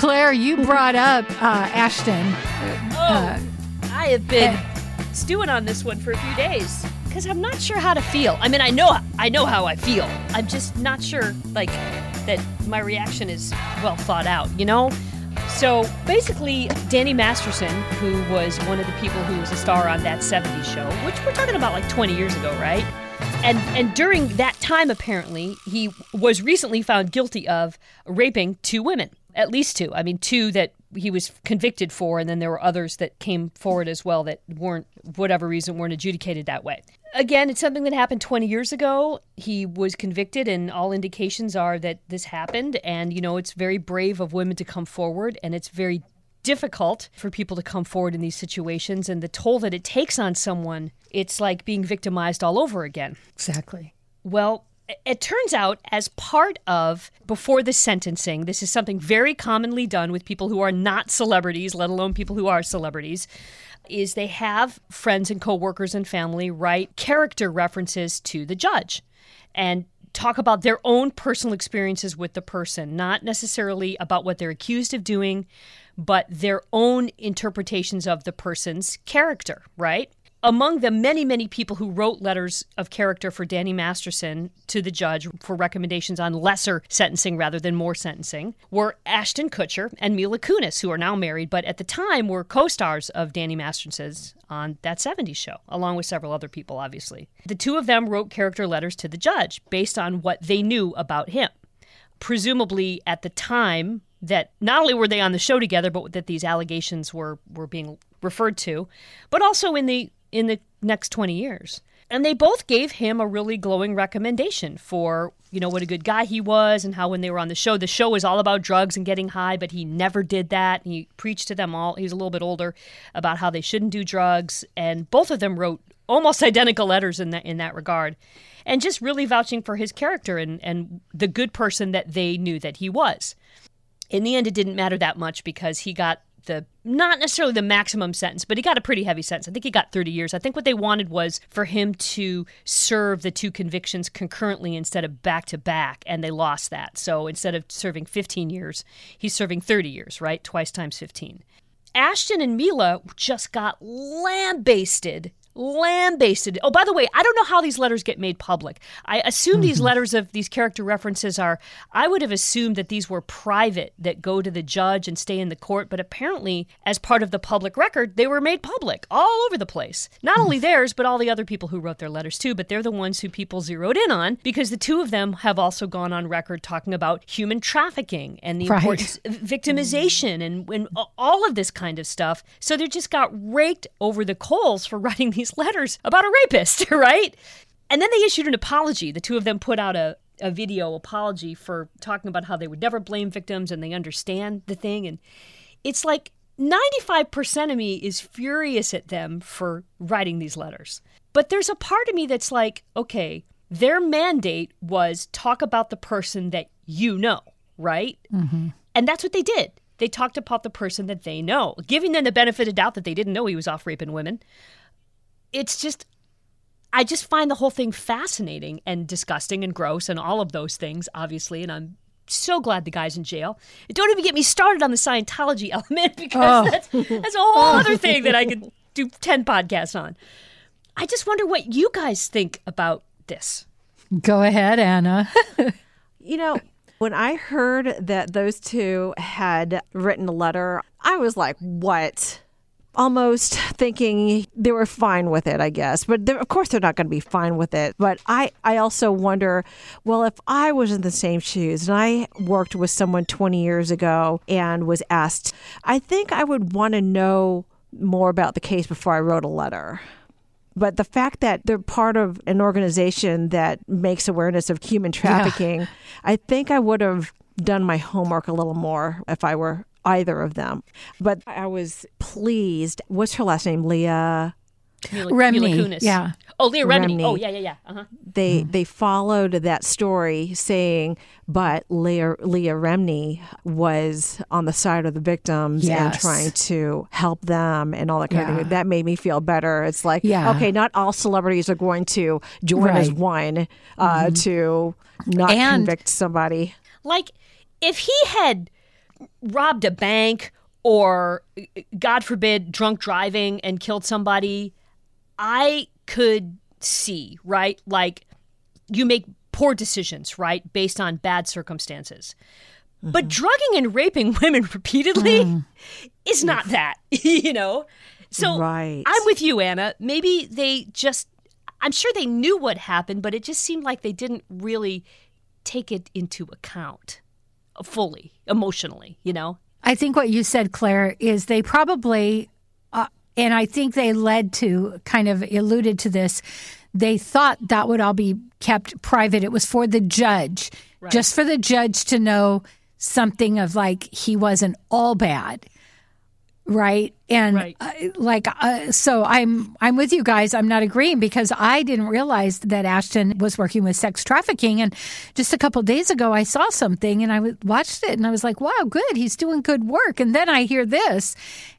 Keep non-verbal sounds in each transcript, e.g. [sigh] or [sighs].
Claire, you brought up uh, Ashton. Oh, I have been stewing on this one for a few days because I'm not sure how to feel. I mean, I know I know how I feel. I'm just not sure like that my reaction is well thought out. You know. So basically, Danny Masterson, who was one of the people who was a star on that 70s show, which we're talking about like 20 years ago, right? And and during that time, apparently, he was recently found guilty of raping two women, at least two. I mean, two that he was convicted for, and then there were others that came forward as well that weren't, whatever reason, weren't adjudicated that way. Again, it's something that happened 20 years ago. He was convicted, and all indications are that this happened. And, you know, it's very brave of women to come forward, and it's very difficult for people to come forward in these situations. And the toll that it takes on someone, it's like being victimized all over again. Exactly. Well, it turns out, as part of before the sentencing, this is something very commonly done with people who are not celebrities, let alone people who are celebrities, is they have friends and coworkers and family write character references to the judge and talk about their own personal experiences with the person, not necessarily about what they're accused of doing, but their own interpretations of the person's character, right? Among the many, many people who wrote letters of character for Danny Masterson to the judge for recommendations on lesser sentencing rather than more sentencing were Ashton Kutcher and Mila Kunis, who are now married, but at the time were co stars of Danny Masterson's on that 70s show, along with several other people, obviously. The two of them wrote character letters to the judge based on what they knew about him. Presumably, at the time, that not only were they on the show together, but that these allegations were, were being referred to, but also in the in the next 20 years. And they both gave him a really glowing recommendation for, you know, what a good guy he was and how when they were on the show, the show was all about drugs and getting high, but he never did that. He preached to them all, he's a little bit older, about how they shouldn't do drugs. And both of them wrote almost [laughs] identical letters in that in that regard. And just really vouching for his character and, and the good person that they knew that he was. In the end, it didn't matter that much because he got the not necessarily the maximum sentence, but he got a pretty heavy sentence. I think he got 30 years. I think what they wanted was for him to serve the two convictions concurrently instead of back to back, and they lost that. So instead of serving 15 years, he's serving 30 years, right? Twice times 15. Ashton and Mila just got lambasted lambasted. Oh, by the way, I don't know how these letters get made public. I assume mm-hmm. these letters of these character references are, I would have assumed that these were private, that go to the judge and stay in the court, but apparently, as part of the public record, they were made public all over the place. Not only mm. theirs, but all the other people who wrote their letters too, but they're the ones who people zeroed in on because the two of them have also gone on record talking about human trafficking and the right. importance of victimization and, and all of this kind of stuff. So they just got raked over the coals for [laughs] writing these letters about a rapist, [laughs] right? And then they issued an apology. The two of them put out a, a video apology for talking about how they would never blame victims and they understand the thing. And it's like 95% of me is furious at them for writing these letters. But there's a part of me that's like, okay, their mandate was talk about the person that you know, right? Mm-hmm. And that's what they did. They talked about the person that they know, giving them the benefit of doubt that they didn't know he was off raping women it's just I just find the whole thing fascinating and disgusting and gross and all of those things, obviously. And I'm so glad the guy's in jail. And don't even get me started on the Scientology [laughs] element because oh. that's, that's a whole other [laughs] thing that I could do 10 podcasts on. I just wonder what you guys think about this. Go ahead, Anna. [laughs] you know, when I heard that those two had written a letter, I was like, what? Almost thinking they were fine with it, I guess. But of course, they're not going to be fine with it. But I, I also wonder well, if I was in the same shoes and I worked with someone 20 years ago and was asked, I think I would want to know more about the case before I wrote a letter. But the fact that they're part of an organization that makes awareness of human trafficking, yeah. I think I would have done my homework a little more if I were either of them. But I was pleased. What's her last name? Leah. Mila, Remini. Mila yeah. Oh, Leah Remini. Remini. Oh, yeah, yeah, yeah. Uh-huh. They mm. they followed that story saying, but Leah Leah Remini was on the side of the victims yes. and trying to help them and all that kind yeah. of thing. That made me feel better. It's like, yeah. okay, not all celebrities are going to join right. as one uh, mm-hmm. to not and, convict somebody. Like, if he had robbed a bank or, God forbid, drunk driving and killed somebody, I could see, right? Like you make poor decisions, right? Based on bad circumstances. Mm-hmm. But drugging and raping [laughs] women repeatedly mm. is not that, [laughs] you know? So right. I'm with you, Anna. Maybe they just, I'm sure they knew what happened, but it just seemed like they didn't really take it into account fully, emotionally, you know? I think what you said, Claire, is they probably, uh, and I think they led to kind of alluded to this. They thought that would all be kept private. It was for the judge, right. just for the judge to know something of like he wasn't all bad right? And right. Uh, like uh, so i'm i'm with you guys. I'm not agreeing because i didn't realize that ashton was working with sex trafficking. And just a couple days ago i saw something and i watched it and i was like wow good. He's doing good work. And then i hear this.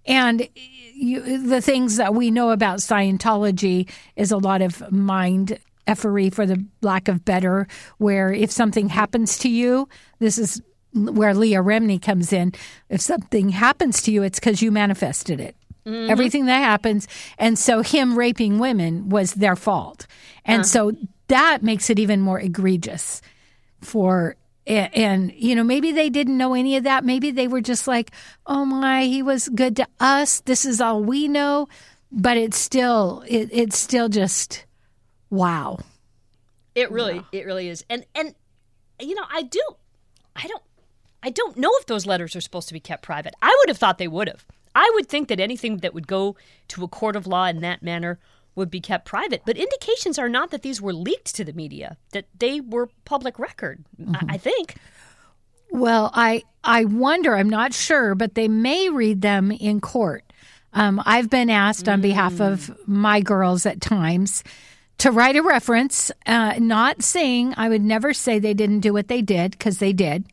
And you, the things that we know about scientology is a lot of mind effery for the lack of better where if something happens to you this is where Leah Remini comes in. If something happens to you, it's because you manifested it. Mm-hmm. Everything that happens. And so him raping women was their fault. And uh-huh. so that makes it even more egregious for and you know maybe they didn't know any of that maybe they were just like oh my he was good to us this is all we know but it's still it, it's still just wow it really yeah. it really is and and you know i do i don't I don't know if those letters are supposed to be kept private. I would have thought they would have. I would think that anything that would go to a court of law in that manner would be kept private. But indications are not that these were leaked to the media, that they were public record, mm-hmm. I, I think. Well, I I wonder, I'm not sure, but they may read them in court. Um, I've been asked on behalf of mm. my girls at times to write a reference, uh, not saying I would never say they didn't do what they did, because they did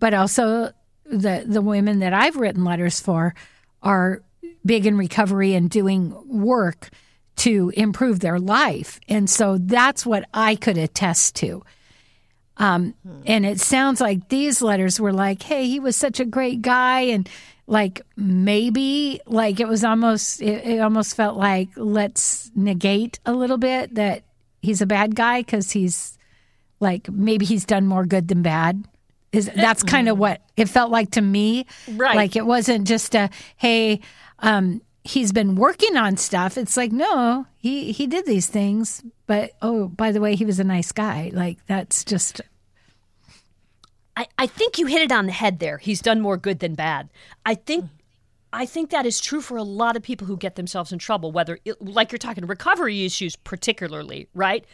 but also the the women that I've written letters for are big in recovery and doing work to improve their life. And so that's what I could attest to. Um, and it sounds like these letters were like, hey, he was such a great guy. And like maybe like it was almost, it, it almost felt like let's negate a little bit that he's a bad guy because he's like maybe he's done more good than bad is that's kind of what it felt like to me. Right. Like it wasn't just a hey, um, he's been working on stuff. It's like no, he he did these things, but oh, by the way, he was a nice guy. Like that's just. I, I think you hit it on the head there. He's done more good than bad. I think I think that is true for a lot of people who get themselves in trouble, whether it, like you're talking recovery issues particularly, right?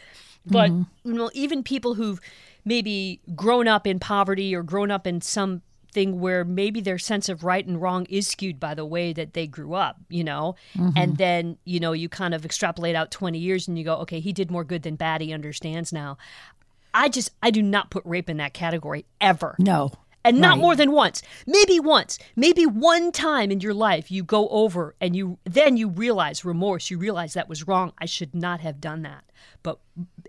But mm-hmm. you know, even people who've maybe grown up in poverty or grown up in some thing where maybe their sense of right and wrong is skewed by the way that they grew up, you know? Mm-hmm. And then, you know, you kind of extrapolate out 20 years and you go, okay, he did more good than bad. He understands now. I just, I do not put rape in that category ever. No and not right. more than once maybe once maybe one time in your life you go over and you then you realize remorse you realize that was wrong i should not have done that but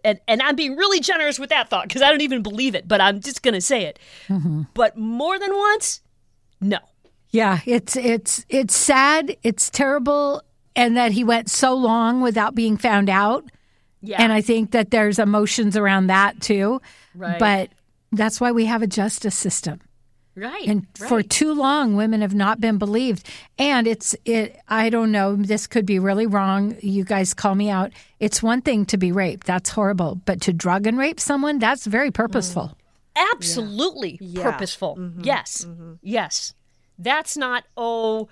and, and i'm being really generous with that thought because i don't even believe it but i'm just going to say it mm-hmm. but more than once no yeah it's it's it's sad it's terrible and that he went so long without being found out yeah. and i think that there's emotions around that too right. but that's why we have a justice system Right. And right. for too long women have not been believed. And it's it I don't know, this could be really wrong. You guys call me out. It's one thing to be raped. That's horrible. But to drug and rape someone, that's very purposeful. Mm. Absolutely yeah. purposeful. Yeah. Mm-hmm. Yes. Mm-hmm. Yes. That's not oh,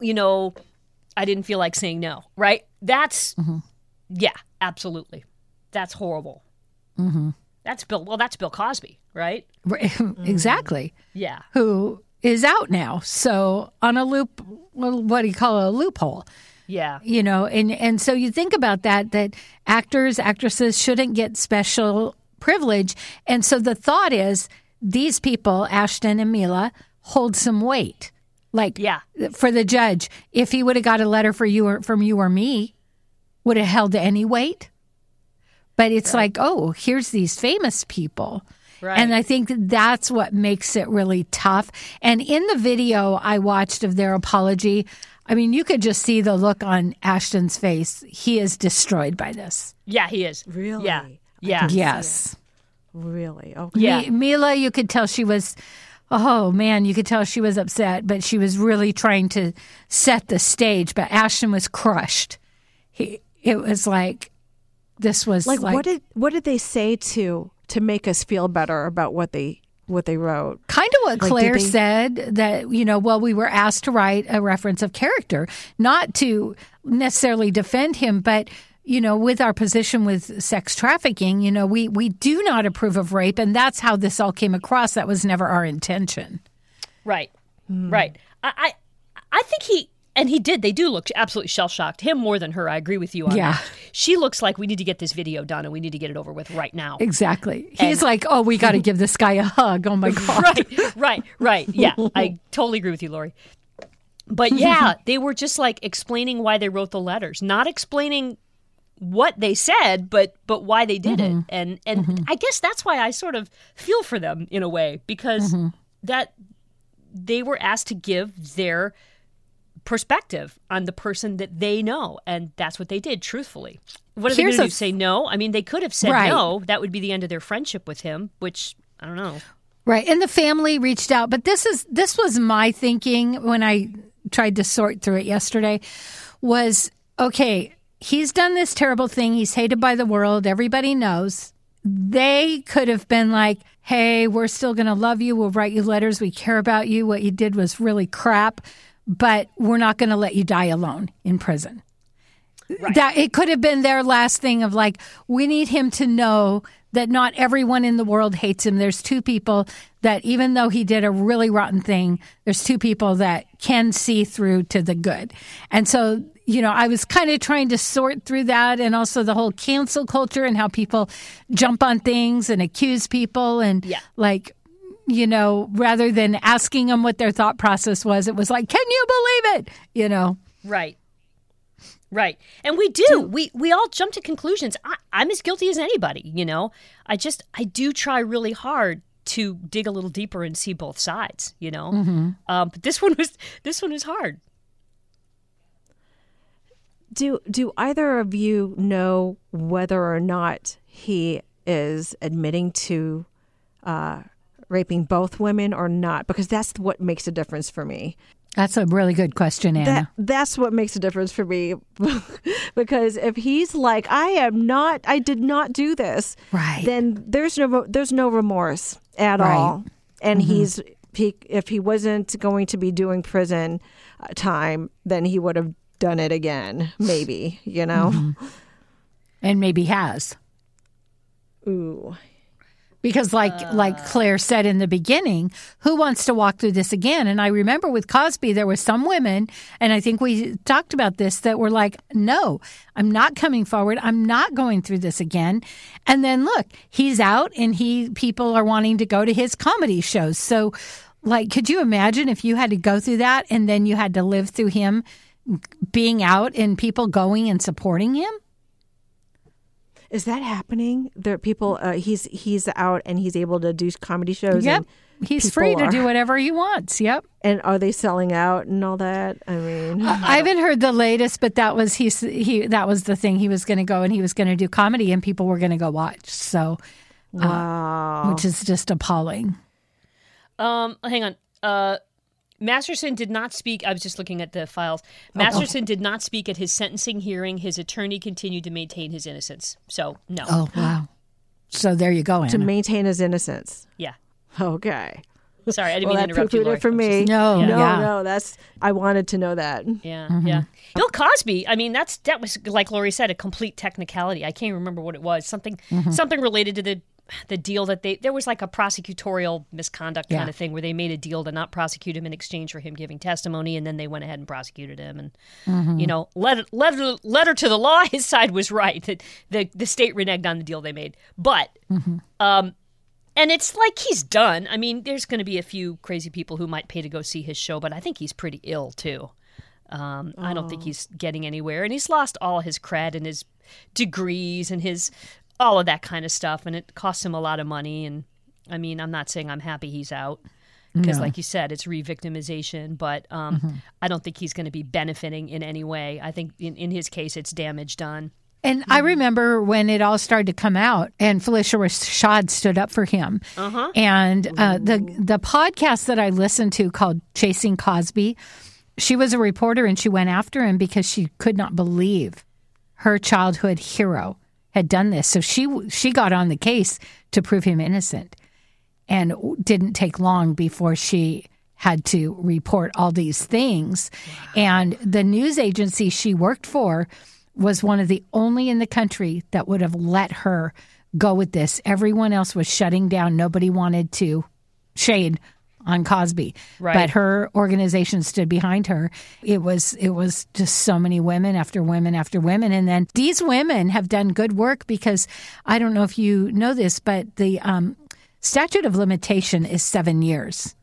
you know, I didn't feel like saying no, right? That's mm-hmm. yeah, absolutely. That's horrible. Mm-hmm. That's Bill. Well, that's Bill Cosby, right? [laughs] exactly. Mm. Yeah. Who is out now? So on a loop, what do you call it, a loophole? Yeah. You know, and and so you think about that that actors, actresses shouldn't get special privilege, and so the thought is these people, Ashton and Mila, hold some weight. Like yeah. for the judge, if he would have got a letter for you or from you or me, would have held any weight? But it's right. like, oh, here's these famous people. Right. And I think that's what makes it really tough. And in the video I watched of their apology, I mean, you could just see the look on Ashton's face. He is destroyed by this. Yeah, he is. Really? Yeah. Yeah. Yes. Really? Okay. Yeah. Mi- Mila, you could tell she was, oh man, you could tell she was upset, but she was really trying to set the stage. But Ashton was crushed. He, it was like, this was Like, like, what did what did they say to to make us feel better about what they what they wrote? kind of what Like, Claire they- said that, you know, well, we were asked to write a reference of character, not to necessarily defend him, but you know, with our position with sex trafficking, you know, we, we do not approve of rape, and that's how this all came across. That was never our intention. Right. Hmm. Right. I, I I think he and he did. They do look absolutely shell shocked. Him more than her. I agree with you on Yeah. that. She looks like we need to get this video done and we need to get it over with right now. Exactly. He's like, oh, we got to [laughs] give this guy a hug. Oh my God. right, right, right. Yeah, I totally agree with you, Laurie. But [laughs] yeah, they were just like explaining why they wrote the letters, not explaining what they said, but but why they did it. Mm-hmm. And and mm-hmm. I guess that's why I sort of feel for them in a way because mm-hmm. that they were asked to give their perspective on the person that they know, and that's what they did, truthfully. What are they Here's going to? Say no? I mean, they could have said Right. no. That would be the end of their friendship with him, which I don't know. Right. And the family reached out, but this is this was my thinking when I tried to sort through it yesterday was okay, he's done this terrible thing, he's hated by the world, everybody knows. They could have been like, "Hey, we're still going to love you. We'll write you letters. We care about you. What you did was really crap, but we're not going to let you die alone in prison." That it could have been their last thing of like, we need him to know that not everyone in the world hates him. There's two people that even though he did a really rotten thing, there's two people that can see through to the good. And so, you know, I was kind of trying to sort through that and also the whole cancel culture and how people jump on things and accuse people and Yeah. like you know, rather than asking them what their thought process was, it was like, "Can you believe it?" You know. Right. Right. And we do. We we all jump to conclusions. I, I'm as guilty as anybody, you know. I just I do try really hard to dig a little deeper and see both sides, you know. Um, but this [laughs] one was this one was hard. Do do either of you know whether or not he is admitting to uh, raping both women or not? Because that's what makes a difference for me. That's a really good question, Anna. That that's what makes a difference for me. [laughs] because if he's like, I am not, I did not do this, Right. Then there's no there's no remorse at Right. all, and he's he if he wasn't going to be doing prison uh, time, then he would have done it again, maybe. You know. and maybe has Ooh. Because like like ah. claire said in the beginning who wants to walk through this again? And i remember with cosby there were some women and i think we talked about this that were like no i'm not coming forward. I'm not going through this again. And then look he's out and he people are wanting to go to his comedy shows. So like could you imagine if you had to go through that and then you had to live through him being out and people going and supporting him Is that happening? There are people. Uh, he's he's out and he's able to do comedy shows. Yep. And, He's free to are- do whatever he wants. Yep. and are they selling out and all that? I mean, I haven't heard the latest, but that was he's he that was the thing he was going to go and he was going to do comedy and people were going to go watch. So, wow. which is just appalling. Um, hang on. Uh, Masterson did not speak. I was just looking at the files. Oh. Masterson did not speak at his sentencing hearing. His attorney continued to maintain his innocence. So no. Oh wow! So there you go, to maintain his innocence. Yeah. Okay. Sorry, I didn't Well, mean that to interrupt you. Laurie. it for me. just- No, no, yeah. no. That's I wanted to know that. Yeah, mm-hmm. yeah. Bill Cosby. I mean, that's that was like Laurie said, a complete technicality. I can't remember what it was. Something, mm-hmm. something related to the the deal that they there was like a prosecutorial misconduct Yeah. kind of thing where they made a deal to not prosecute him in exchange for him giving testimony, and then they went ahead and prosecuted him. And you know, letter letter letter to the law, [laughs] his side was right that the the state reneged on the deal they made, but. Um, and it's like he's done. I mean, there's going to be a few crazy people who might pay to go see his show, but I think he's pretty ill too. Um, I don't think he's getting anywhere, and he's lost all his cred and his degrees and his all of that kind of stuff, and it costs him a lot of money. And I mean, I'm not saying I'm happy he's out because, No. like you said, it's re-victimization. But um, I don't think he's going to be benefiting in any way. I think in, in his case, it's damage done. And I remember when it all started to come out, and Phylicia Rashad stood up for him. Uh-huh. And uh, the the podcast that I listened to called Chasing Cosby, she was a reporter and she went after him because she could not believe her childhood hero had done this. So she she got on the case to prove him innocent, and didn't take long before she had to report all these things. And the news agency she worked for was one of the only in the country that would have let her go with this. Everyone else was shutting down. Nobody wanted to shade on Cosby. Right. But her organization stood behind her. It was it was just so many women after women after women. And then these women have done good work because I don't know if you know this, but the um, statute of limitation is seven years.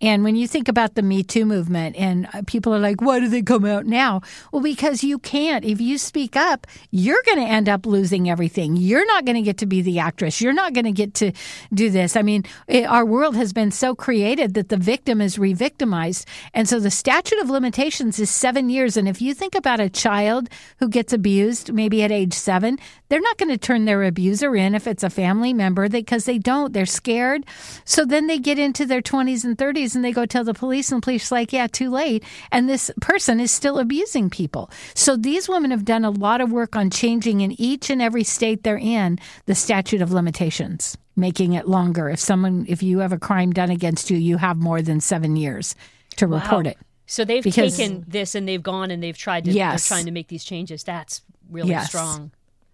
And when you think about the Me Too movement, and uh, people are like, why do they come out now? Well, because you can't. If you speak up, you're going to end up losing everything. You're not going to get to be the actress. You're not going to get to do this. I mean, it, our world has been so created that the victim is re victimized. And so the statute of limitations is seven years. And if you think about a child who gets abused, maybe at age seven, they're not going to turn their abuser in if it's a family member because they don't. They're scared. So then they get into their 20s and 30s and they go tell the police, and the police are like, yeah, too late. And this person is still abusing people. So these women have done a lot of work on changing in each and every state they're in the statute of limitations, making it longer. If someone, if you have a crime done against you, you have more than seven years to report it. So they've Because- taken this and they've gone and they've tried to Yes. trying to make these changes. That's really Yes. strong.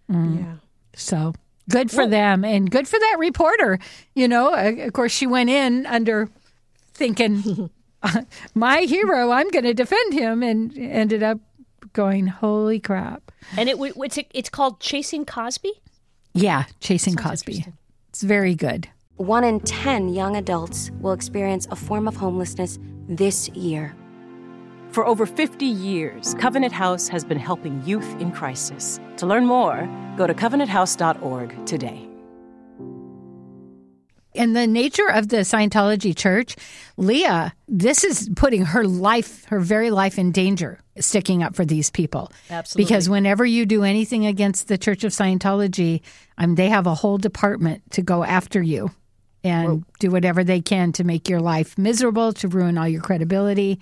Yeah. So good for them and good for that reporter. You know, Uh, of course, she went in under thinking, [laughs] my hero, I'm going to defend him, and ended up going, holy crap. And it it's it's called Chasing Cosby. Yeah, Chasing Cosby. It's very good. One in 10 young adults will experience a form of homelessness this year. For over 50 years, Covenant House has been helping youth in crisis. To learn more, go to covenanthouse.org today. And the nature of the Scientology church, Leah, this is putting her life, her very life in danger, sticking up for these people. Absolutely. Because whenever you do anything against the Church of Scientology, um, they have a whole department to go after you and do whatever they can to make your life miserable, to ruin all your credibility.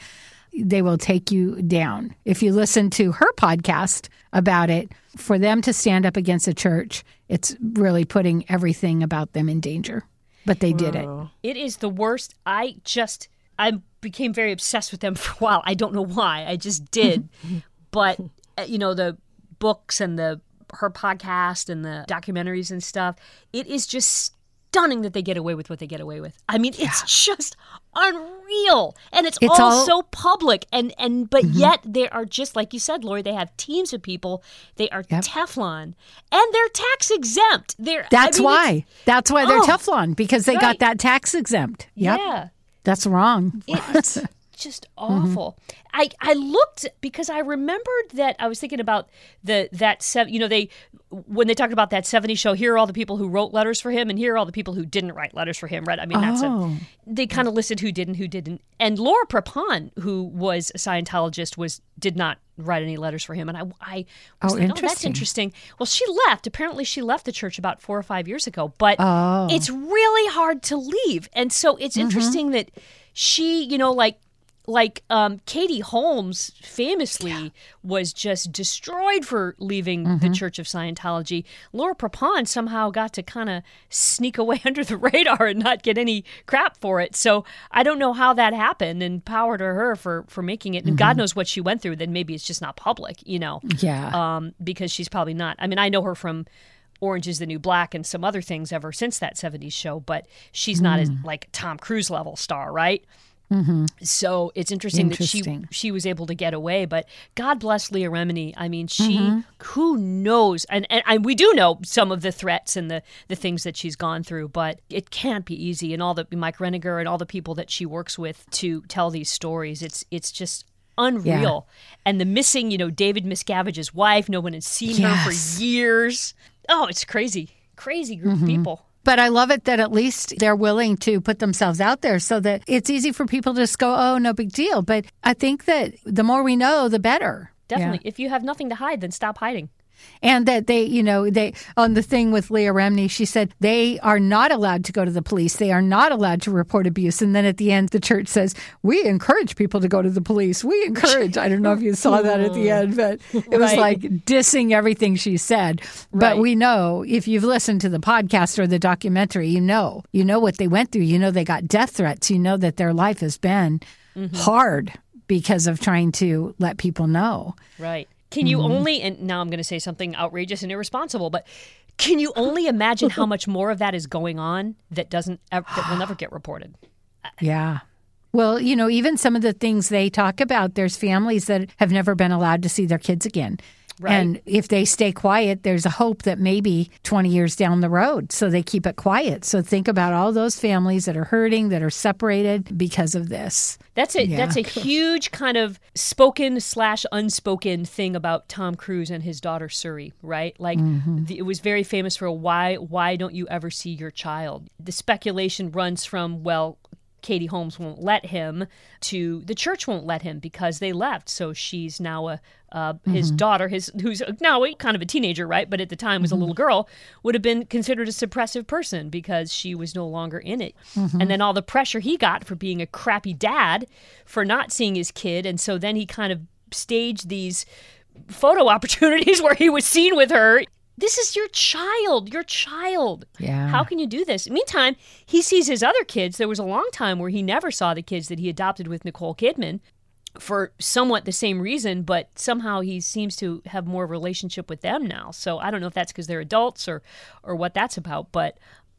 They will take you down. If you listen to her podcast about it, for them to stand up against a church, it's really putting everything about them in danger. But they did it. It is the worst. I just I became very obsessed with them [laughs] for a while. I don't know why. I just did. [laughs] but uh, you know the books and the her podcast and the documentaries and stuff. It is just stunning that they get away with what they get away with. I mean, it's just unreal. And it's, It's all, all- so public and and but mm-hmm. yet they are just like you said, Laurie, they have teams of people. They are Yep. Teflon and they're tax exempt. They're That's I mean, why. That's why they're Oh, Teflon because they right. got that tax exempt. Yep. Yeah. That's wrong. It's [laughs] just mm-hmm. awful. I I looked because I remembered that I was thinking about the that seven. You know, they when they talked about that '70s show. Here are all the people who wrote letters for him, and here are all the people who didn't write letters for him. Right? I mean, that's Oh. a, they kind of listed who did and who didn't. And Laura Prepon, who was a Scientologist, was did not write any letters for him. And I I was Oh, like, oh, that's interesting. interesting. Well, she left. Apparently, she left the church about four or five years ago. But Oh. it's really hard to leave, and so it's mm-hmm. interesting that she, you know, like like um, Katie Holmes famously was just destroyed for leaving the Church of Scientology. Laura Prepon somehow got to kind of sneak away [laughs] under the radar and not get any crap for it. So I don't know how that happened, and power to her for for making it. And God knows what she went through. Then maybe it's just not public, you know Yeah. um, because she's probably not. I mean, I know her from Orange is the New Black and some other things ever since that 70s show, but she's not as like Tom Cruise level star, right? Mm-hmm. So it's interesting, that she she was able to get away. But God bless Leah Remini. I mean, she mm-hmm. who knows, and, and and we do know some of the threats and the the things that she's gone through, but it can't be easy. And all the Mike Rinder and all the people that she works with to tell these stories, it's it's just unreal. And the missing, you know, David Miscavige's wife, no one had seen her for years. Oh, it's crazy, crazy group of mm-hmm. people. But I love it that at least they're willing to put themselves out there so that it's easy for people to just go, oh, no big deal. But I think that the more we know, the better. Definitely. If you have nothing to hide, then stop hiding. And that they, you know, they, on the thing with Leah Remini, she said they are not allowed to go to the police. They are not allowed to report abuse. And then at the end, the church says, we encourage people to go to the police. We encourage. I don't know if you saw that at the end, but it was Right. like dissing everything she said. But Right. we know if you've listened to the podcast or the documentary, you know, you know what they went through. You know, they got death threats. You know that their life has been mm-hmm. hard because of trying to let people know. Right. Can you mm-hmm. only, and now I'm going to say something outrageous and irresponsible, but can you only imagine how much more of that is going on that doesn't, that will never get reported? [sighs] Yeah. Well, you know, even some of the things they talk about, there's families that have never been allowed to see their kids again. Right. And if they stay quiet, there's a hope that maybe 20 years down the road, so they keep it quiet. So think about all those families that are hurting, that are separated because of this. That's a Yeah. that's a huge kind of spoken slash unspoken thing about Tom Cruise and his daughter Suri, right? Like mm-hmm. the, it was very famous for why why don't you ever see your child? The speculation runs from well. Katie Holmes won't let him to the church won't let him because they left. So she's now a uh, his mm-hmm. daughter, his who's now kind of a teenager, right? But at the time was a mm-hmm. little girl, would have been considered a suppressive person because she was no longer in it. Mm-hmm. And then all the pressure he got for being a crappy dad for not seeing his kid, and so then he kind of staged these photo [laughs] opportunities where he was seen with her. This is your child, your child. Yeah. How can you do this? Meantime, he sees his other kids. There was a long time where he never saw the kids that he adopted with Nicole Kidman for somewhat the same reason, but somehow he seems to have more relationship with them now. So I don't know if that's because they're adults or or what that's about, but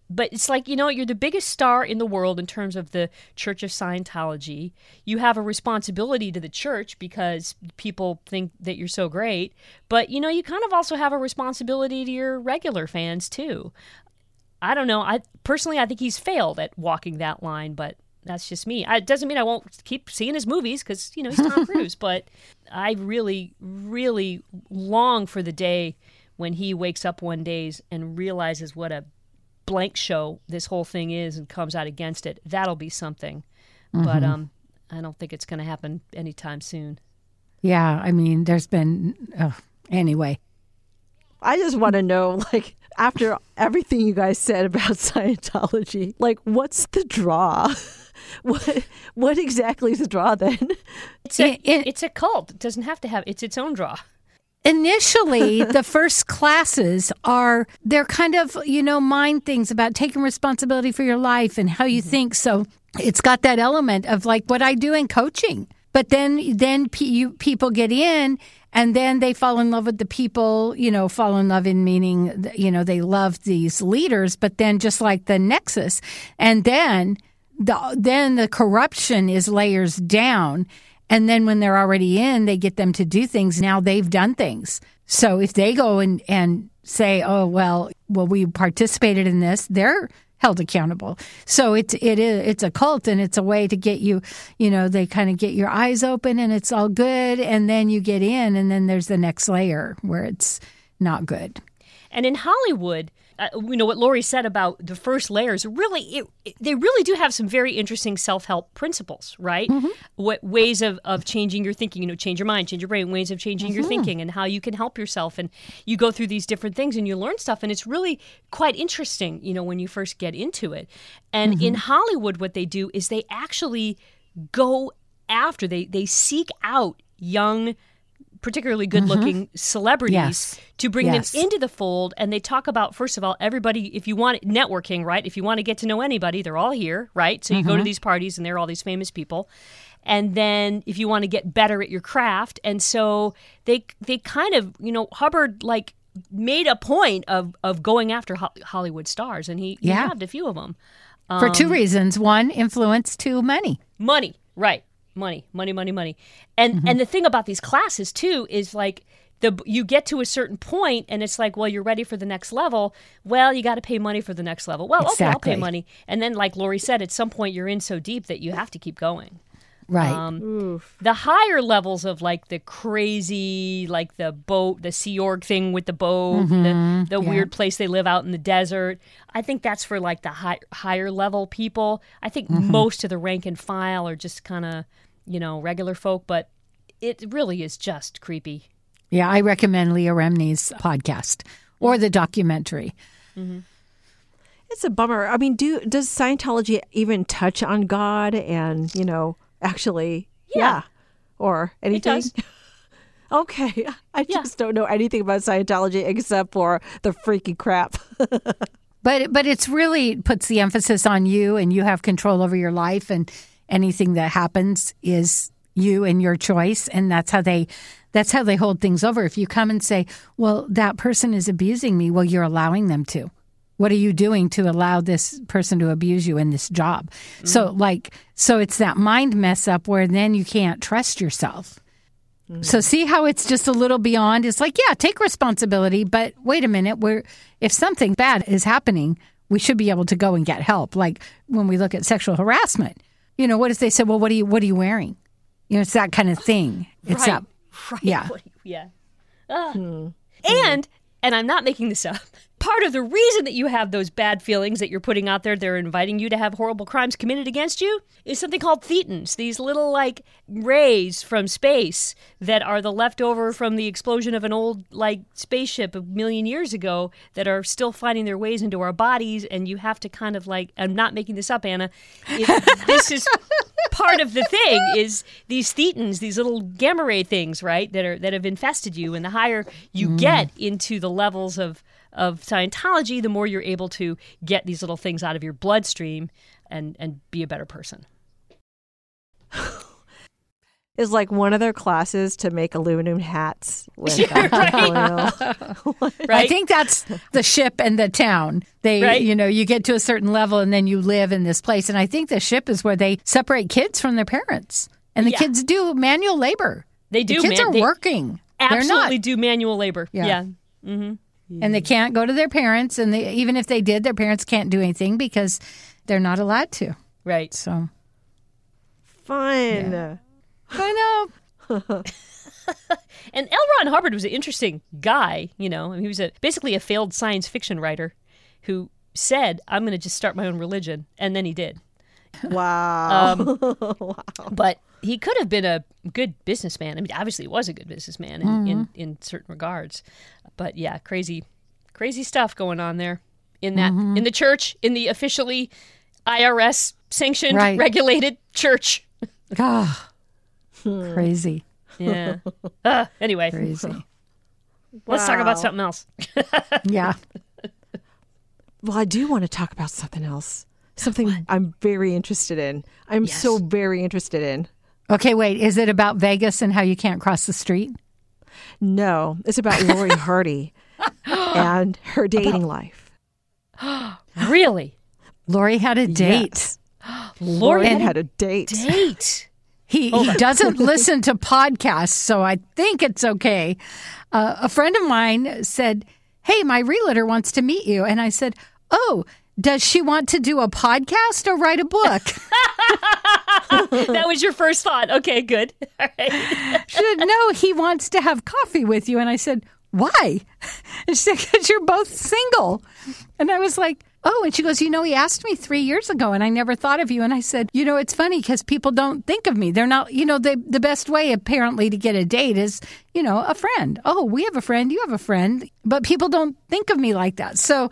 but it's like you know you're the biggest star in the world in terms of the Church of Scientology. You have a responsibility to the church because people think that you're so great, but you know you kind of also have a responsibility to your regular fans too. I don't know. I personally, I think he's failed at walking that line, but that's just me. I- It doesn't mean I won't keep seeing his movies because you know he's Tom [laughs] Cruise, but I really, really long for the day when he wakes up one days and realizes what a blank show this whole thing is and comes out against it. That'll be something, but um, I don't think it's going to happen anytime soon. Yeah. I mean, there's been, oh, anyway. I just want to know, like, after everything you guys said about [laughs] Scientology, like, what's the draw? [laughs] what what exactly is the draw then? It's a It- it- it's a cult. It doesn't have to have. It's its own draw. Initially, [laughs] the first classes are they're kind of you know mind things about taking responsibility for your life and how you mm-hmm. think. So it's got that element of like what I do in coaching. But then then pe- you, people get in and then they fall in love with the people. You know, fall in love in meaning you know they love these leaders. But then just like the nexus, and then the then the corruption is layers down. And then when they're already in, they get them to do things. Now they've done things. So if they go and, and say, oh, well, well, we participated in this, they're held accountable. So it's, it is, it's a cult and it's a way to get you, you know, they kind of get your eyes open and it's all good. And then you get in and then there's the next layer where it's not good. And in Hollywood, uh, you know what Laurie said about the first layers. Really, it, it- they really do have some very interesting self-help principles, right? Mm-hmm. What ways of, of changing your thinking? You know, change your mind, change your brain. Ways of changing your mm-hmm. thinking, and how you can help yourself. And you go through these different things, and you learn stuff, and it's really quite interesting. You know, when you first get into it. And in mm-hmm. Hollywood, what they do is they actually go after they they seek out young particularly good looking mm-hmm. celebrities Yes. to bring Yes. them into the fold and they talk about first of all everybody if you want networking right if you want to get to know anybody they're all here right so you go to mm-hmm. these parties and there are all these famous people and then if you want to get better at your craft and so they they kind of you know Hubbard like made a point of of going after Ho- Hollywood stars and he, he Yeah. nabbed a few of them For two um, reasons. One, influence, two, money. money right money money money money. And mm-hmm. and the thing about these classes too is like the you get to a certain point and it's like well you're ready for the next level. Well you got to pay money for the next level. Well okay i'll pay money. And then like laurie said at some point you're in so deep that you have to keep going. Right. Um, the higher levels of like the crazy, like the boat, the Sea Org thing with the boat, the, mm-hmm. the weird place they live out in the desert. I think that's for like the high, higher level people. I think mm-hmm. most of the rank and file are just kind of, you know, regular folk, but it really is just creepy. yeah, I recommend Leah Remini's podcast or the documentary. Mm-hmm. It's a bummer. I mean, do does Scientology even touch on God and you know actually? Yeah. or anything. does. [laughs] okay, I Yeah. just don't know anything about Scientology except for the freaky crap. [laughs] But but it's really puts the emphasis on you and you have control over your life and anything that happens is you and your choice and that's how they that's how they hold things over. If you come and say, "Well, that person is abusing me," well, you're allowing them to. What are you doing to allow this person to abuse you in this job? Mm-hmm. So like so it's that mind mess up where then you can't trust yourself. Mm-hmm. So see how it's just a little beyond. It's like, yeah, take responsibility, but wait a minute. We're if something bad is happening, we should be able to go and get help. Like when we look at sexual harassment, you know, what if they say, well, what are you what are you wearing? You know, it's that kind of thing. It's right. that. [laughs] Right. Yeah. What do you- yeah. Ah. And and I'm not making this up. Part of the reason that you have those bad feelings that you're putting out there, they're inviting you to have horrible crimes committed against you, is something called thetans. These little like rays from space that are the leftover from the explosion of an old like spaceship a million years ago that are still finding their ways into our bodies. And you have to kind of like, I'm not making this up, Anna. It, [laughs] this is part of the thing is these thetans, these little gamma ray things, right? That are that have infested you, and the higher you mm. get into the levels of of Scientology, the more you're able to get these little things out of your bloodstream and and be a better person. [laughs] Is like one of their classes to make aluminum hats with [laughs] Yeah, uh, alcohol oil. [laughs] Right? I think that's the ship and the town. They, Right. you know, you get to a certain level and then you live in this place. And I think the ship is where they separate kids from their parents, and the Yeah. kids do manual labor. They The do, kids man. are They working. They're absolutely not, do manual labor. Yeah. yeah. Mm-hmm. And they can't go to their parents. And they, even if they did, their parents can't do anything because they're not allowed to. Right. So Fun. I know. [laughs] And L. Ron Hubbard was an interesting guy, you know. He was a basically a failed science fiction writer who said, "I'm going to just start my own religion," and then he did. Wow. Um, [laughs] But he could have been a good businessman. I mean, obviously, he was a good businessman in, in, in certain regards. But yeah, crazy, crazy stuff going on there in that in the church, in the officially IRS sanctioned, Right. regulated church. [laughs] Ah, crazy, Yeah. [laughs] uh, anyway, crazy. let's talk about something else. [laughs] Yeah. Well, I do want to talk about something else. Something I'm very interested in. I'm so very interested in. Okay, wait. Is it about Vegas and how you can't cross the street? No, it's about Laurie [laughs] Hardie and her dating life. [gasps] Really, Laurie had a date. Yes. [gasps] Laurie Laurie had had a date. date. He, he doesn't [laughs] listen to podcasts, so I think it's okay. Uh, a friend of mine said, Hey, my realtor wants to meet you. And I said, Oh, does she want to do a podcast or write a book? [laughs] that was your first thought. Okay, good. [laughs] All right. She said, No, he wants to have coffee with you. And I said, Why? And [laughs] she said, Because you're both single. And I was like, Oh, and she goes, You know, he asked me three years ago and I never thought of you. And I said, You know, it's funny because people don't think of me. They're not, you know, the, the best way apparently to get a date is, you know, a friend. Oh, we have a friend. You have a friend. But people don't think of me like that. So,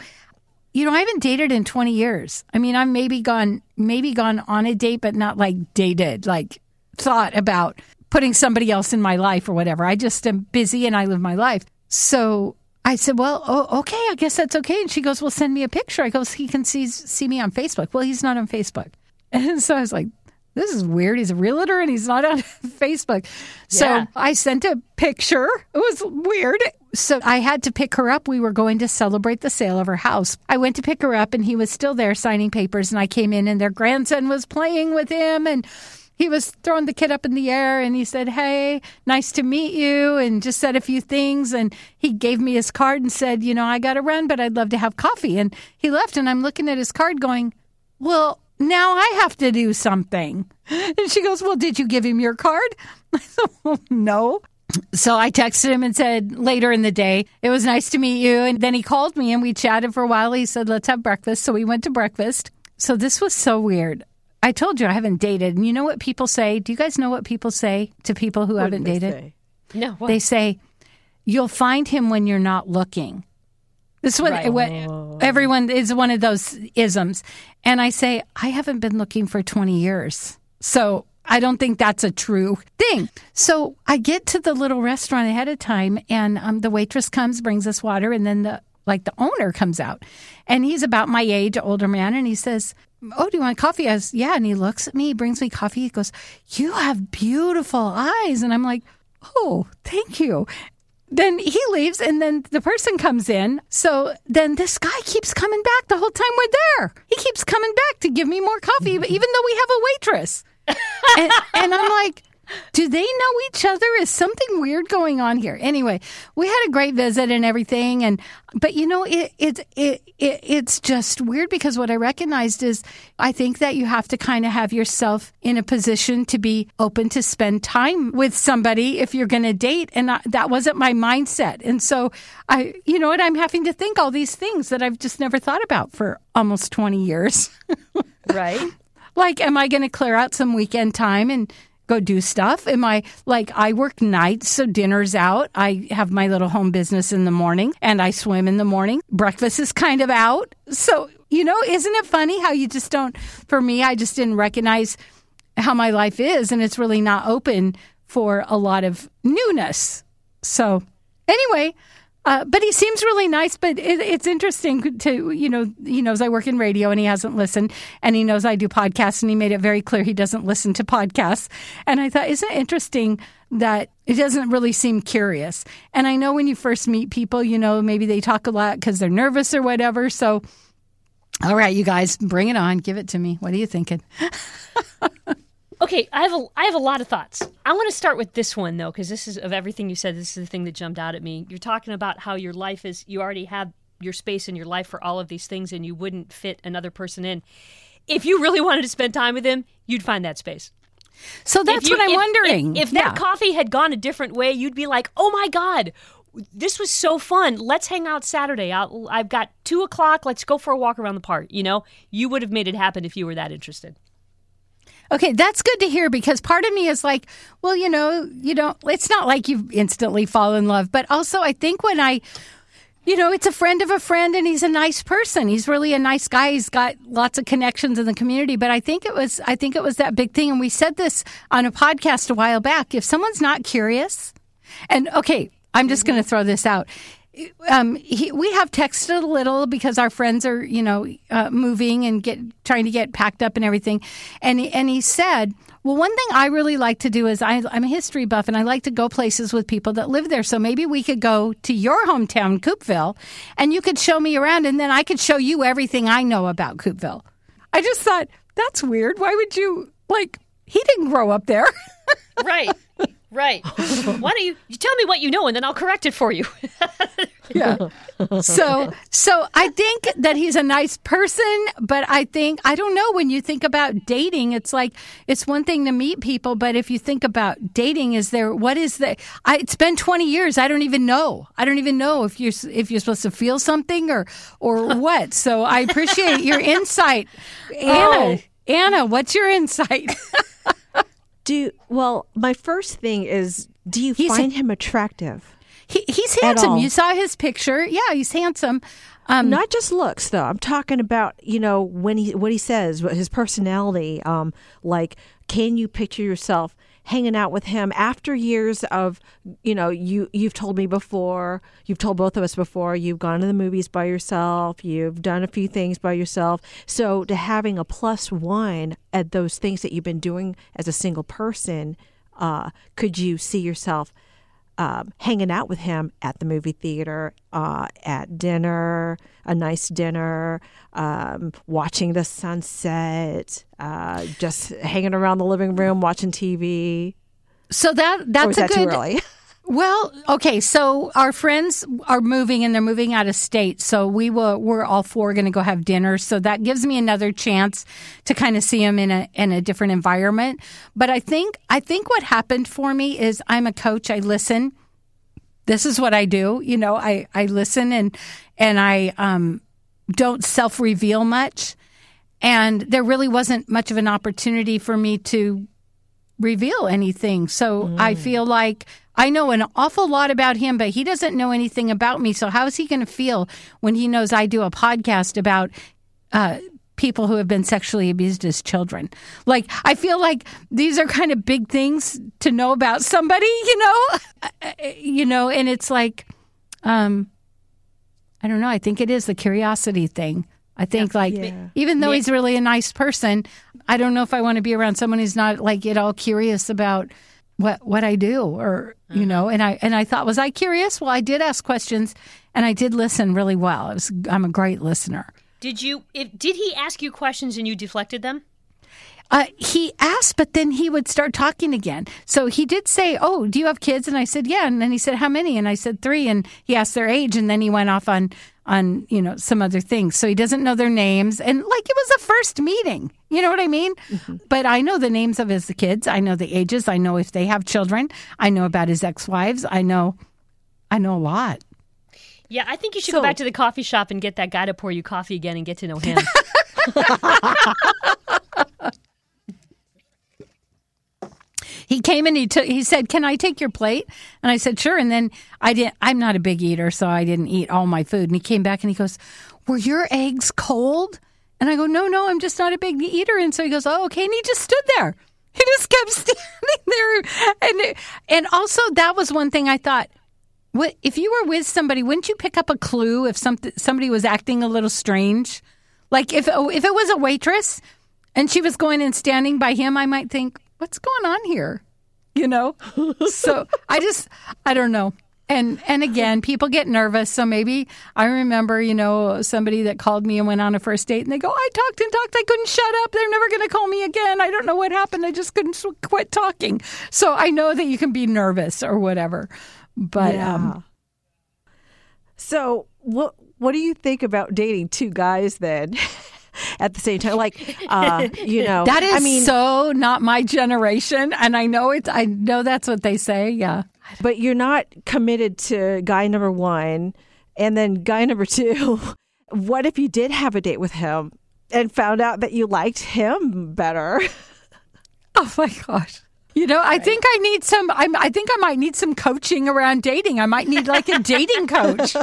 you know, I haven't dated in 20 years. I mean, I've maybe gone, maybe gone on a date, but not like dated, like thought about putting somebody else in my life or whatever. I just am busy and I live my life. So I said, well, oh, okay, I guess that's okay. And she goes, well, send me a picture. I goes, he can see, see me on Facebook. Well, he's not on Facebook. [laughs] And so I was like, this is weird. He's a realtor and he's not on [laughs] Facebook. So Yeah. I sent a picture. It was weird. So I had to pick her up. We were going to celebrate the sale of her house. I went to pick her up and he was still there signing papers. And I came in and their grandson was playing with him and he was throwing the kid up in the air and he said, Hey, nice to meet you. And just said a few things. And he gave me his card and said, You know, I got to run, but I'd love to have coffee. And he left. And I'm looking at his card going, Well, now I have to do something. [laughs] And she goes, Well, did you give him your card? [laughs] I said, well, No. So I texted him and said later in the day, It was nice to meet you. And then he called me and we chatted for a while. He said, Let's have breakfast. So we went to breakfast. So this was so weird. I told you I haven't dated. And you know what people say? Do you guys know what people say to people who haven't They dated? say. No, what? They say, You'll find him when you're not looking. This is what, Right. what oh. everyone is one of those isms. And I say, I haven't been looking for 20 years. So I don't think that's a true thing. So I get to the little restaurant ahead of time and um, the waitress comes, brings us water, and then the like the owner comes out and he's about my age, older man, and he says, Oh, do you want coffee? I says, Yeah. And he looks at me, he brings me coffee. He goes, You have beautiful eyes. And I'm like, Oh, thank you. Then he leaves and then the person comes in. So then this guy keeps coming back the whole time we're there. He keeps coming back to give me more coffee, even though we have a waitress. And, and I'm like, do they know each other? Is something weird going on here? Anyway, we had a great visit and everything, and but you know, it it it, it it's just weird because what I recognized is I think that you have to kind of have yourself in a position to be open to spend time with somebody if you're going to date, and I, that wasn't my mindset, and so I, you know what, I'm having to think all these things that I've just never thought about for almost 20 years. [laughs] right? Like, am I going to clear out some weekend time and go do stuff? Am I like, I work nights, so dinner's out. I have my little home business in the morning and I swim in the morning. Breakfast is kind of out. So, you know, isn't it funny how you just don't, for me, I just didn't recognize how my life is and it's really not open for a lot of newness. So, anyway, uh, but he seems really nice. But it, it's interesting to you know he knows I work in radio and he hasn't listened, and he knows I do podcasts, and he made it very clear he doesn't listen to podcasts. And I thought, isn't it interesting that it doesn't really seem curious? And I know when you first meet people, you know maybe they talk a lot because they're nervous or whatever. So, all right, you guys, bring it on, give it to me. What are you thinking? [laughs] Okay, I have a I have a lot of thoughts. I want to start with this one though, because this is of everything you said. This is the thing that jumped out at me. You're talking about how your life is. You already have your space in your life for all of these things, and you wouldn't fit another person in. If you really wanted to spend time with him, you'd find that space. So that's you- what I'm if- wondering. If, if Yeah. that coffee had gone a different way, you'd be like, "Oh my god, this was so fun. Let's hang out Saturday. I'll, I've got two o'clock. Let's go for a walk around the park." You know, you would have made it happen if you were that interested. Okay, that's good to hear because part of me is like, well, you know, you don't it's not like you instantly fall in love, but also I think when I you know, it's a friend of a friend and he's a nice person. He's really a nice guy. He's got lots of connections in the community, but I think it was I think it was that big thing and we said this on a podcast a while back. If someone's not curious, and okay, I'm just going to throw this out. Um, he, we have texted a little because our friends are, you know, uh, moving and get trying to get packed up and everything. And he, and he said, "Well, one thing I really like to do is I, I'm a history buff and I like to go places with people that live there. So maybe we could go to your hometown, Coupeville, and you could show me around, and then I could show you everything I know about Coupeville." I just thought that's weird. Why would you like? He didn't grow up there. [laughs] Right. Right. [laughs] Why don't you, you tell me what you know and then I'll correct it for you? [laughs] Yeah. so so I think that he's a nice person, but I think I don't know when you think about dating, it's like it's one thing to meet people, but if you think about dating, is there what is the? I, it's been twenty years. I don't even know. I don't even know if you're if you're supposed to feel something or or [laughs] what. So I appreciate your insight, oh. Anna. Anna, what's your insight? Do well. My first thing is, do you He's a- find him attractive? He, he's handsome. You saw his picture. Yeah, he's handsome. Um, Not just looks, though. I'm talking about you know when he what he says, what his personality. Um, like, can you picture yourself hanging out with him after years of you know you you've told me before, you've told both of us before, you've gone to the movies by yourself, you've done a few things by yourself. So to having a plus one at those things that you've been doing as a single person, uh, could you see yourself? Um, hanging out with him at the movie theater, uh, at dinner, a nice dinner, um, watching the sunset, uh, just hanging around the living room watching TV. so that that's a that good. [laughs] Well, okay, so our friends are moving and they're moving out of state. So we will we're all four going to go have dinner. So that gives me another chance to kind of see them in a in a different environment. But I think I think what happened for me is I'm a coach. I listen. This is what I do. You know, I I listen and and I um don't self reveal much. And there really wasn't much of an opportunity for me to reveal anything. So I feel like I know an awful lot about him, but he doesn't know anything about me. So how is he going to feel when he knows I do a podcast about uh, people who have been sexually abused as children? Like I feel like these are kind of big things to know about somebody, [laughs] you know, you know, and it's like, um, I don't know. I think it is the curiosity thing. I think like Yeah. even though he's really a nice person, I don't know if I want to be around someone who's not like at all curious about what what I do or you mm-hmm. know. And I and I thought, was I curious? Well, I did ask questions and I did listen really well. It was, I'm a great listener. Did you? If, did he ask you questions and you deflected them? Uh, he asked, but then he would start talking again. So he did say, "Oh, do you have kids?" And I said, "Yeah." And then he said, "How many?" And I said, three. And he asked their age, and then he went off on on you know some other things. So he doesn't know their names, and like it was a first meeting. You know what I mean? But I know the names of his kids. I know the ages. I know if they have children. I know about his ex-wives. I know, I know a lot. Yeah, I think you should So- go back to the coffee shop and get that guy to pour you coffee again and get to know him. [laughs] [laughs] he came and he took he said can i take your plate? And i said sure. And then i didn't i'm not a big eater so i didn't eat all my food. And he came back and he goes were your eggs cold? And i go no no i'm just not a big eater. And so he goes oh okay. And he just stood there. He just kept [laughs] standing there. And and also that was one thing i thought what if you were with somebody wouldn't you pick up a clue if something somebody was acting a little strange? Like if oh, if it was a waitress and she was going and standing by him, I might think, what's going on here? You know? so I just, I don't know. And and again, people get nervous. So maybe I remember, you know, somebody that called me and went on a first date, and they go, "I talked and talked, I couldn't shut up. They're never going to call me again. I don't know what happened. I just couldn't quit talking." So I know that you can be nervous or whatever, but um, So what what do you think about dating two guys then? [laughs] [laughs] At the same time, like uh, you [laughs] know, that is I mean, so not my generation, and I know it's. I know that's what they say. Yeah. but you're not committed to guy number one, and then guy number two. [laughs] What if you did have a date with him and found out that you liked him better? Oh my gosh. You know, I think I need some. I'm, I think I might need some coaching around dating. I might need like a dating coach.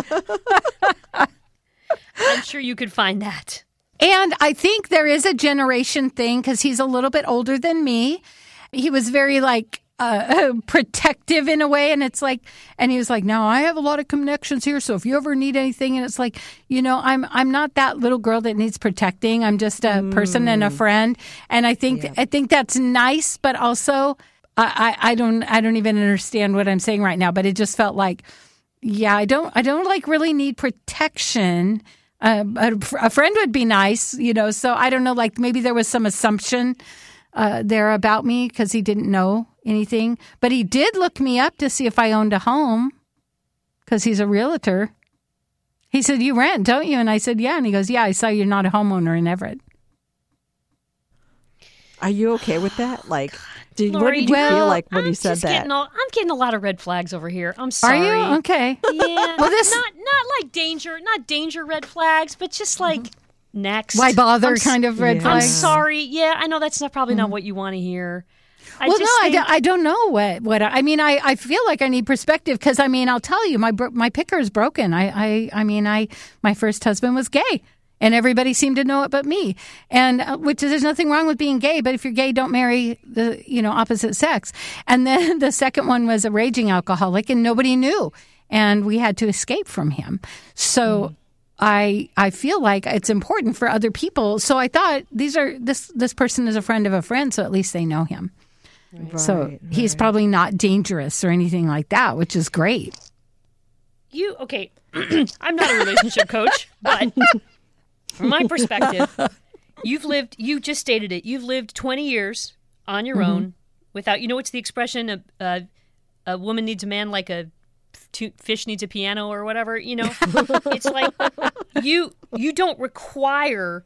I'm sure you could find that. And I think there is a generation thing because he's a little bit older than me. He was very like uh, [laughs] protective in a way, and it's like, and he was like, "No, I have a lot of connections here, so if you ever need anything," and it's like, you know, I'm I'm not that little girl that needs protecting. I'm just a person and a friend, and I think I think that's nice, but also. I, I I don't I don't even understand what I'm saying right now, but it just felt like yeah, I don't. I don't like really need protection. Uh, a, a friend would be nice, you know. So I don't know. Like maybe there was some assumption uh, there about me because he didn't know anything, but he did look me up to see if I owned a home because he's a realtor. He said, "You rent, don't you?" And I said, "Yeah." And he goes, "Yeah, I saw you're not a homeowner in Everett." Are you okay with that? Like, did, what Laurie, did you feel like when I'm you said that? Getting all, I'm getting a lot of red flags over here. I'm sorry. Are sorry. you okay? [laughs] Yeah. Well, this- not not like danger, not danger red flags, but just mm-hmm. like next. Why bother? I'm kind of red Yeah. I'm flags. sorry. Yeah, I know that's not probably not mm-hmm. what you want to hear. I well, just no, I, don't, I don't know what what I, I mean. I, I feel like I need perspective because I mean I'll tell you my my picker is broken. I, I I mean I my first husband was gay and everybody seemed to know it but me. And uh, which is, there's nothing wrong with being gay, but if you're gay, don't marry the you know opposite sex. And then [laughs] the second one was a raging alcoholic and nobody knew, and we had to escape from him. So. I I feel like it's important for other people. So I thought these are this this person is a friend of a friend, so at least they know him. So Right, he's probably not dangerous or anything like that, which is great. you okay [clears throat] i'm not a relationship coach but [laughs] from my perspective [laughs] you've lived you just stated it you've lived 20 years on your own without you know what's the expression of uh, a woman needs a man like a fish needs a piano or whatever. You know, [laughs] it's like you you don't require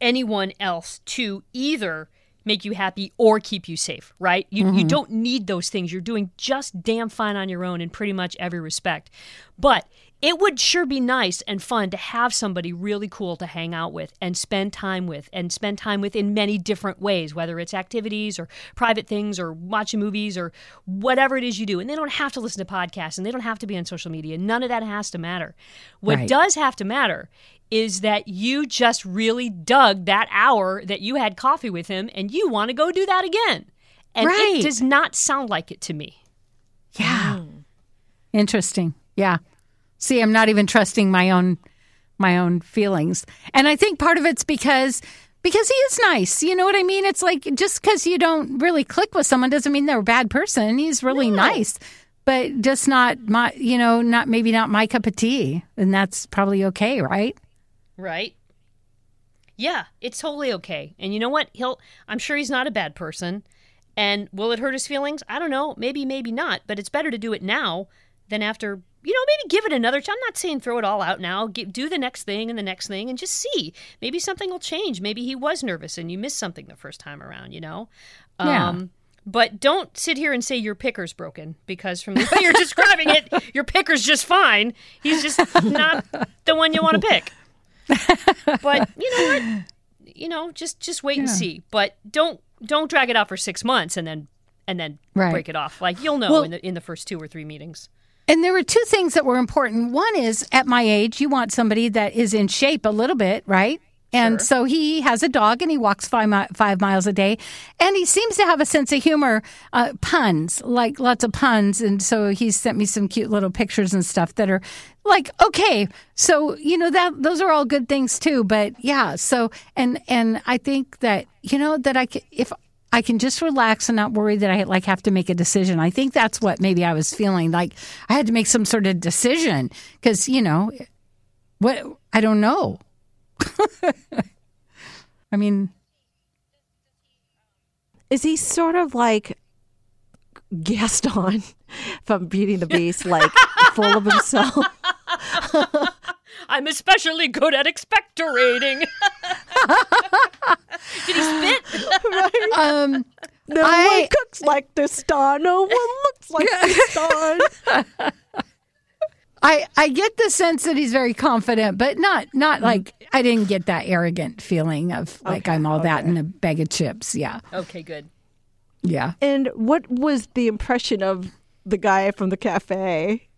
anyone else to either make you happy or keep you safe, right? You you don't need those things. You're doing just damn fine on your own in pretty much every respect. But it would sure be nice and fun to have somebody really cool to hang out with and spend time with and spend time with in many different ways, whether it's activities or private things or watching movies or whatever it is you do. And they don't have to listen to podcasts and they don't have to be on social media. None of that has to matter. What Right. does have to matter is that you just really dug that hour that you had coffee with him and you want to go do that again. And Right. it does not sound like it to me. Yeah. Hmm. Interesting. Yeah. See, I'm not even trusting my own my own feelings. And I think part of it's because because he is nice. You know what I mean? It's like just cuz you don't really click with someone doesn't mean they're a bad person. He's really nice. But just not my, you know, not maybe not my cup of tea. And that's probably okay, right? Right? Yeah, it's totally okay. And you know what? He'll I'm sure he's not a bad person. And will it hurt his feelings? I don't know. Maybe, maybe not. But it's better to do it now than after, you know, maybe give it another time. I'm not saying throw it all out now. Gi- do the next thing and the next thing and just see. Maybe something will change. Maybe he was nervous and you missed something the first time around, you know? Yeah. Um, but don't sit here and say your picker's broken because from the way you're describing it, [laughs] your picker's just fine. He's just not the one you want to pick. But you know what? You know, just just wait and see. But don't don't drag it out for six months and then and then Right. break it off. Like you'll know Well- in the in the first two or three meetings. And there were two things that were important. One is at my age, you want somebody that is in shape a little bit, right? And so he has a dog and he walks five, mi- five miles a day. And he seems to have a sense of humor, uh, puns, like lots of puns. And so he sent me some cute little pictures and stuff that are like, okay. So, you know, that those are all good things too. But yeah. So, and, and I think that, you know, that I can, if, I can just relax and not worry that I like have to make a decision. I think that's what maybe I was feeling like I had to make some sort of decision because you know what I don't know. [laughs] I mean, Is he sort of like Gaston [laughs] from Beauty and the Beast, like full of himself? [laughs] I'm especially good at expectorating. [laughs] Did he spit? um, No I- one cooks like this star. No one looks like this star. I I get the sense that he's very confident, but not not like I didn't get that arrogant feeling of like I'm all that in a bag of chips. Yeah, Okay, good. yeah. And what was the impression of the guy from the cafe?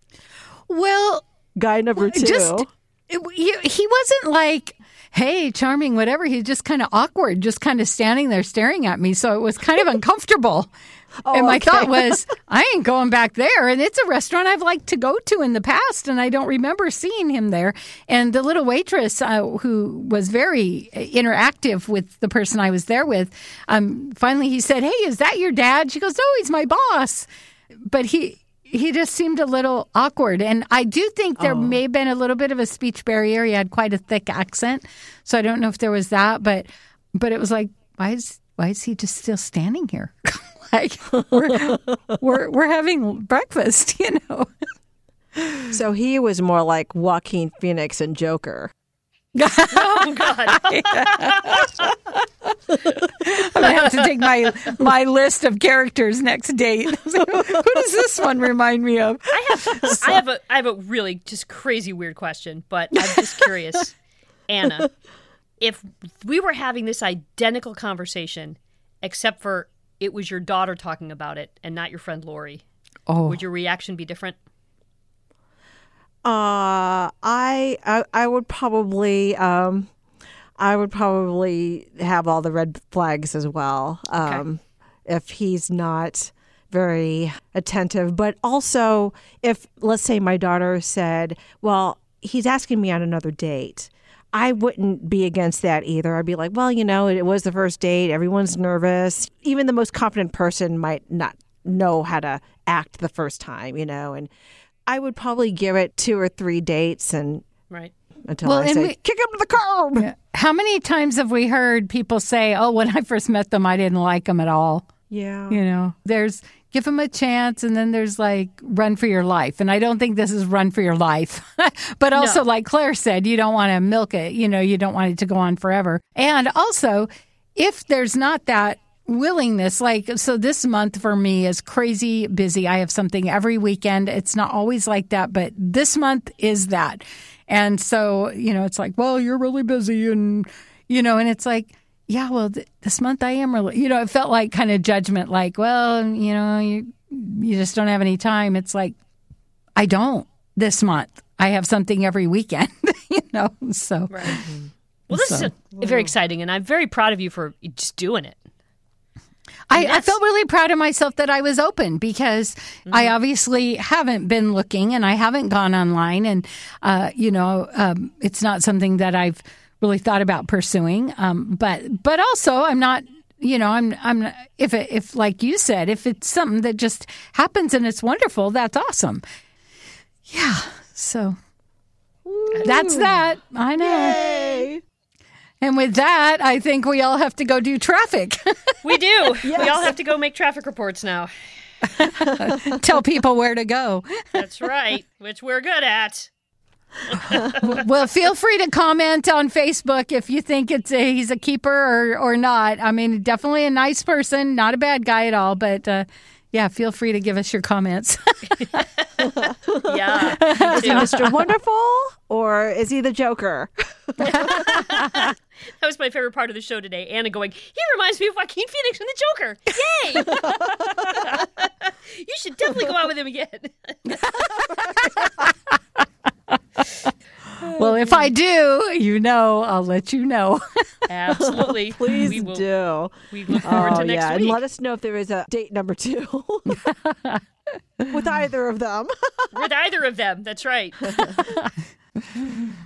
Well, Guy number two. just it, he, he wasn't like hey charming whatever. He's just kind of awkward just kind of standing there staring at me. So it was kind of [laughs] uncomfortable. And my okay. thought was i ain't going back there. And it's a restaurant i've liked to go to in the past and i don't remember seeing him there. And the little waitress uh, who was very interactive with the person i was there with um, finally he said hey is that your dad? She goes oh he's my boss. But he he just seemed a little awkward. And i do think there oh. may have been a little bit of a speech barrier. He had quite a thick accent. So i don't know if there was that but but it was like why is why is he just still standing here? [laughs] Like we're, [laughs] we're we're having breakfast [laughs] you know? So he was more like Joaquin Phoenix and Joker. Oh God. [laughs] i'm gonna have to take my my list of characters next date. [laughs] Who does this one remind me of? I have a I have a really just crazy weird question, but I'm just curious, [laughs] Anna, if we were having this identical conversation, except for it was your daughter talking about it and not your friend Laurie, oh. would your reaction be different? Uh, I, I I would probably um, I would probably have all the red flags as well. Um, if he's not very attentive, but also if let's say my daughter said, "Well, he's asking me on another date." I wouldn't be against that either. I'd be like, well, you know, it was the first date. Everyone's nervous. Even the most confident person might not know how to act the first time, you know, and I would probably give it two or three dates and Right. until Well, I say we- kick him to the curb. how many times have we heard people say oh when i first met them i didn't like them at all Yeah. You know, there's give them a chance. And then there's like run for your life. And I don't think this is run for your life. [laughs] but also, No. like Claire said, you don't want to milk it. You know, you don't want it to go on forever. And also, if there's not that willingness, like, so this month for me is crazy busy. I have something every weekend. It's not always like that, but this month is that. And so, you know, it's like, well, you're really busy and, you know, and it's like, yeah, well, th- this month I am really, you know, it felt like kind of judgment, like, well, you know, you, you just don't have any time. It's like, I don't this month. I have something every weekend, [laughs] you know, so. Mm-hmm. Well, this is a, very exciting, and I'm very proud of you for just doing it. I, I felt really proud of myself that I was open because I Mm-hmm. obviously haven't been looking and I haven't gone online and uh, you know um, it's not something that I've really thought about pursuing. Um, but but also I'm not you know I'm I'm if it, if like you said if it's something that just happens and it's wonderful that's awesome. Yeah. So that's that. I know. Yay. And with that, I think we all have to go do traffic. [laughs] We do. [laughs] We all have to go make traffic reports now. [laughs] Tell people where to go. That's right, which we're good at. well, feel free to comment on Facebook if you think it's a, he's a keeper or, or not. I mean, definitely a nice person, not a bad guy at all. But uh, yeah, feel free to give us your comments. Yeah. Is he Mr. Wonderful or is he the Joker? That was my favorite part of the show today. Anna going, he reminds me of Joaquin Phoenix and the Joker. Yay! [laughs] you should definitely go out with him again. [laughs] well, if I do, you know, I'll let you know. [laughs] Absolutely. Please we will, do. We look forward Oh, to next yeah. And let us know if there is a date number two with either of them. With either of them. That's right.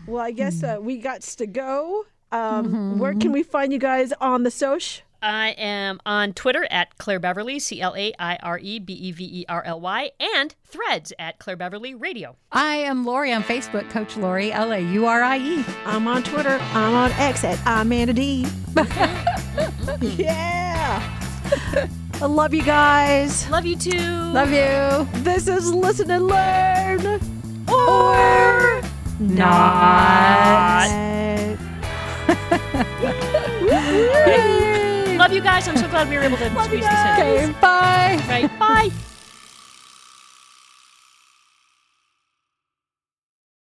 Well, I guess uh, we got to go. Um, Where can we find you guys on the soch? I am on Twitter at Claire Beverly, C L A I R E B E V E R L Y, and threads at Claire Beverly Radio. I am Laurie on Facebook, Coach Laurie, L A U R I E. I'm on Twitter. I'm on X at Amanda D. [laughs] yeah. I love you guys. Love you too. Love you. This is Listen and Learn. Or Not. Love you guys. I'm so glad we were able to squeeze this in. Okay, bye. Right.